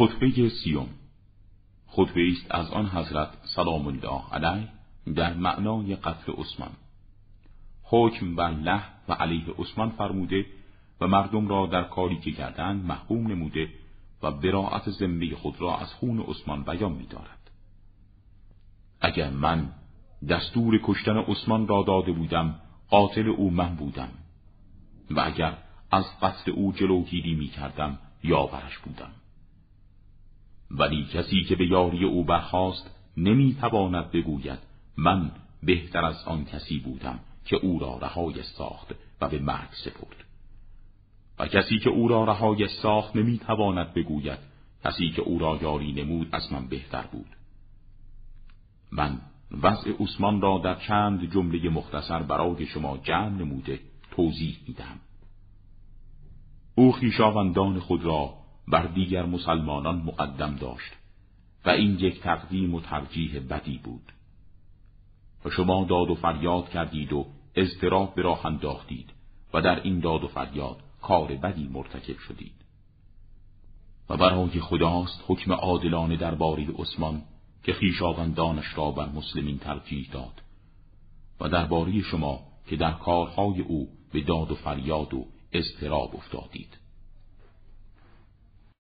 خطبه سیوم. خطبه است از آن حضرت سلام الله علیه در معنای قتل عثمان. حکم بر له و علیه عثمان فرموده و مردم را در کاری که کردند محکوم نموده و براعت زمبه خود را از خون عثمان بیان می‌دارد. اگر من دستور کشتن عثمان را داده بودم قاتل او من بودم. و اگر از قتل او جلوگیری می کردم یاورش بودم. ولی کسی که به یاری او برخواست نمی تواند بگوید من بهتر از آن کسی بودم که او را رهای ساخت و به مرگ سپرد. و کسی که او را رهای ساخت نمی تواند بگوید کسی که او را یاری نمود از من بهتر بود. من وضع عثمان را در چند جمله مختصر برای شما جمع نموده توضیح میدم او خیشاوندان خود را بر دیگر مسلمانان مقدم داشت و این یک تقدیم و ترجیح بدی بود. و شما داد و فریاد کردید و اضطراب به راه انداختید و در این داد و فریاد کار بدی مرتکب شدید. و برای خداست حکم عادلانه درباره عثمان که خیشاوندانش را بر مسلمین ترجیح داد و درباره شما که در کارهای او به داد و فریاد و اضطراب افتادید.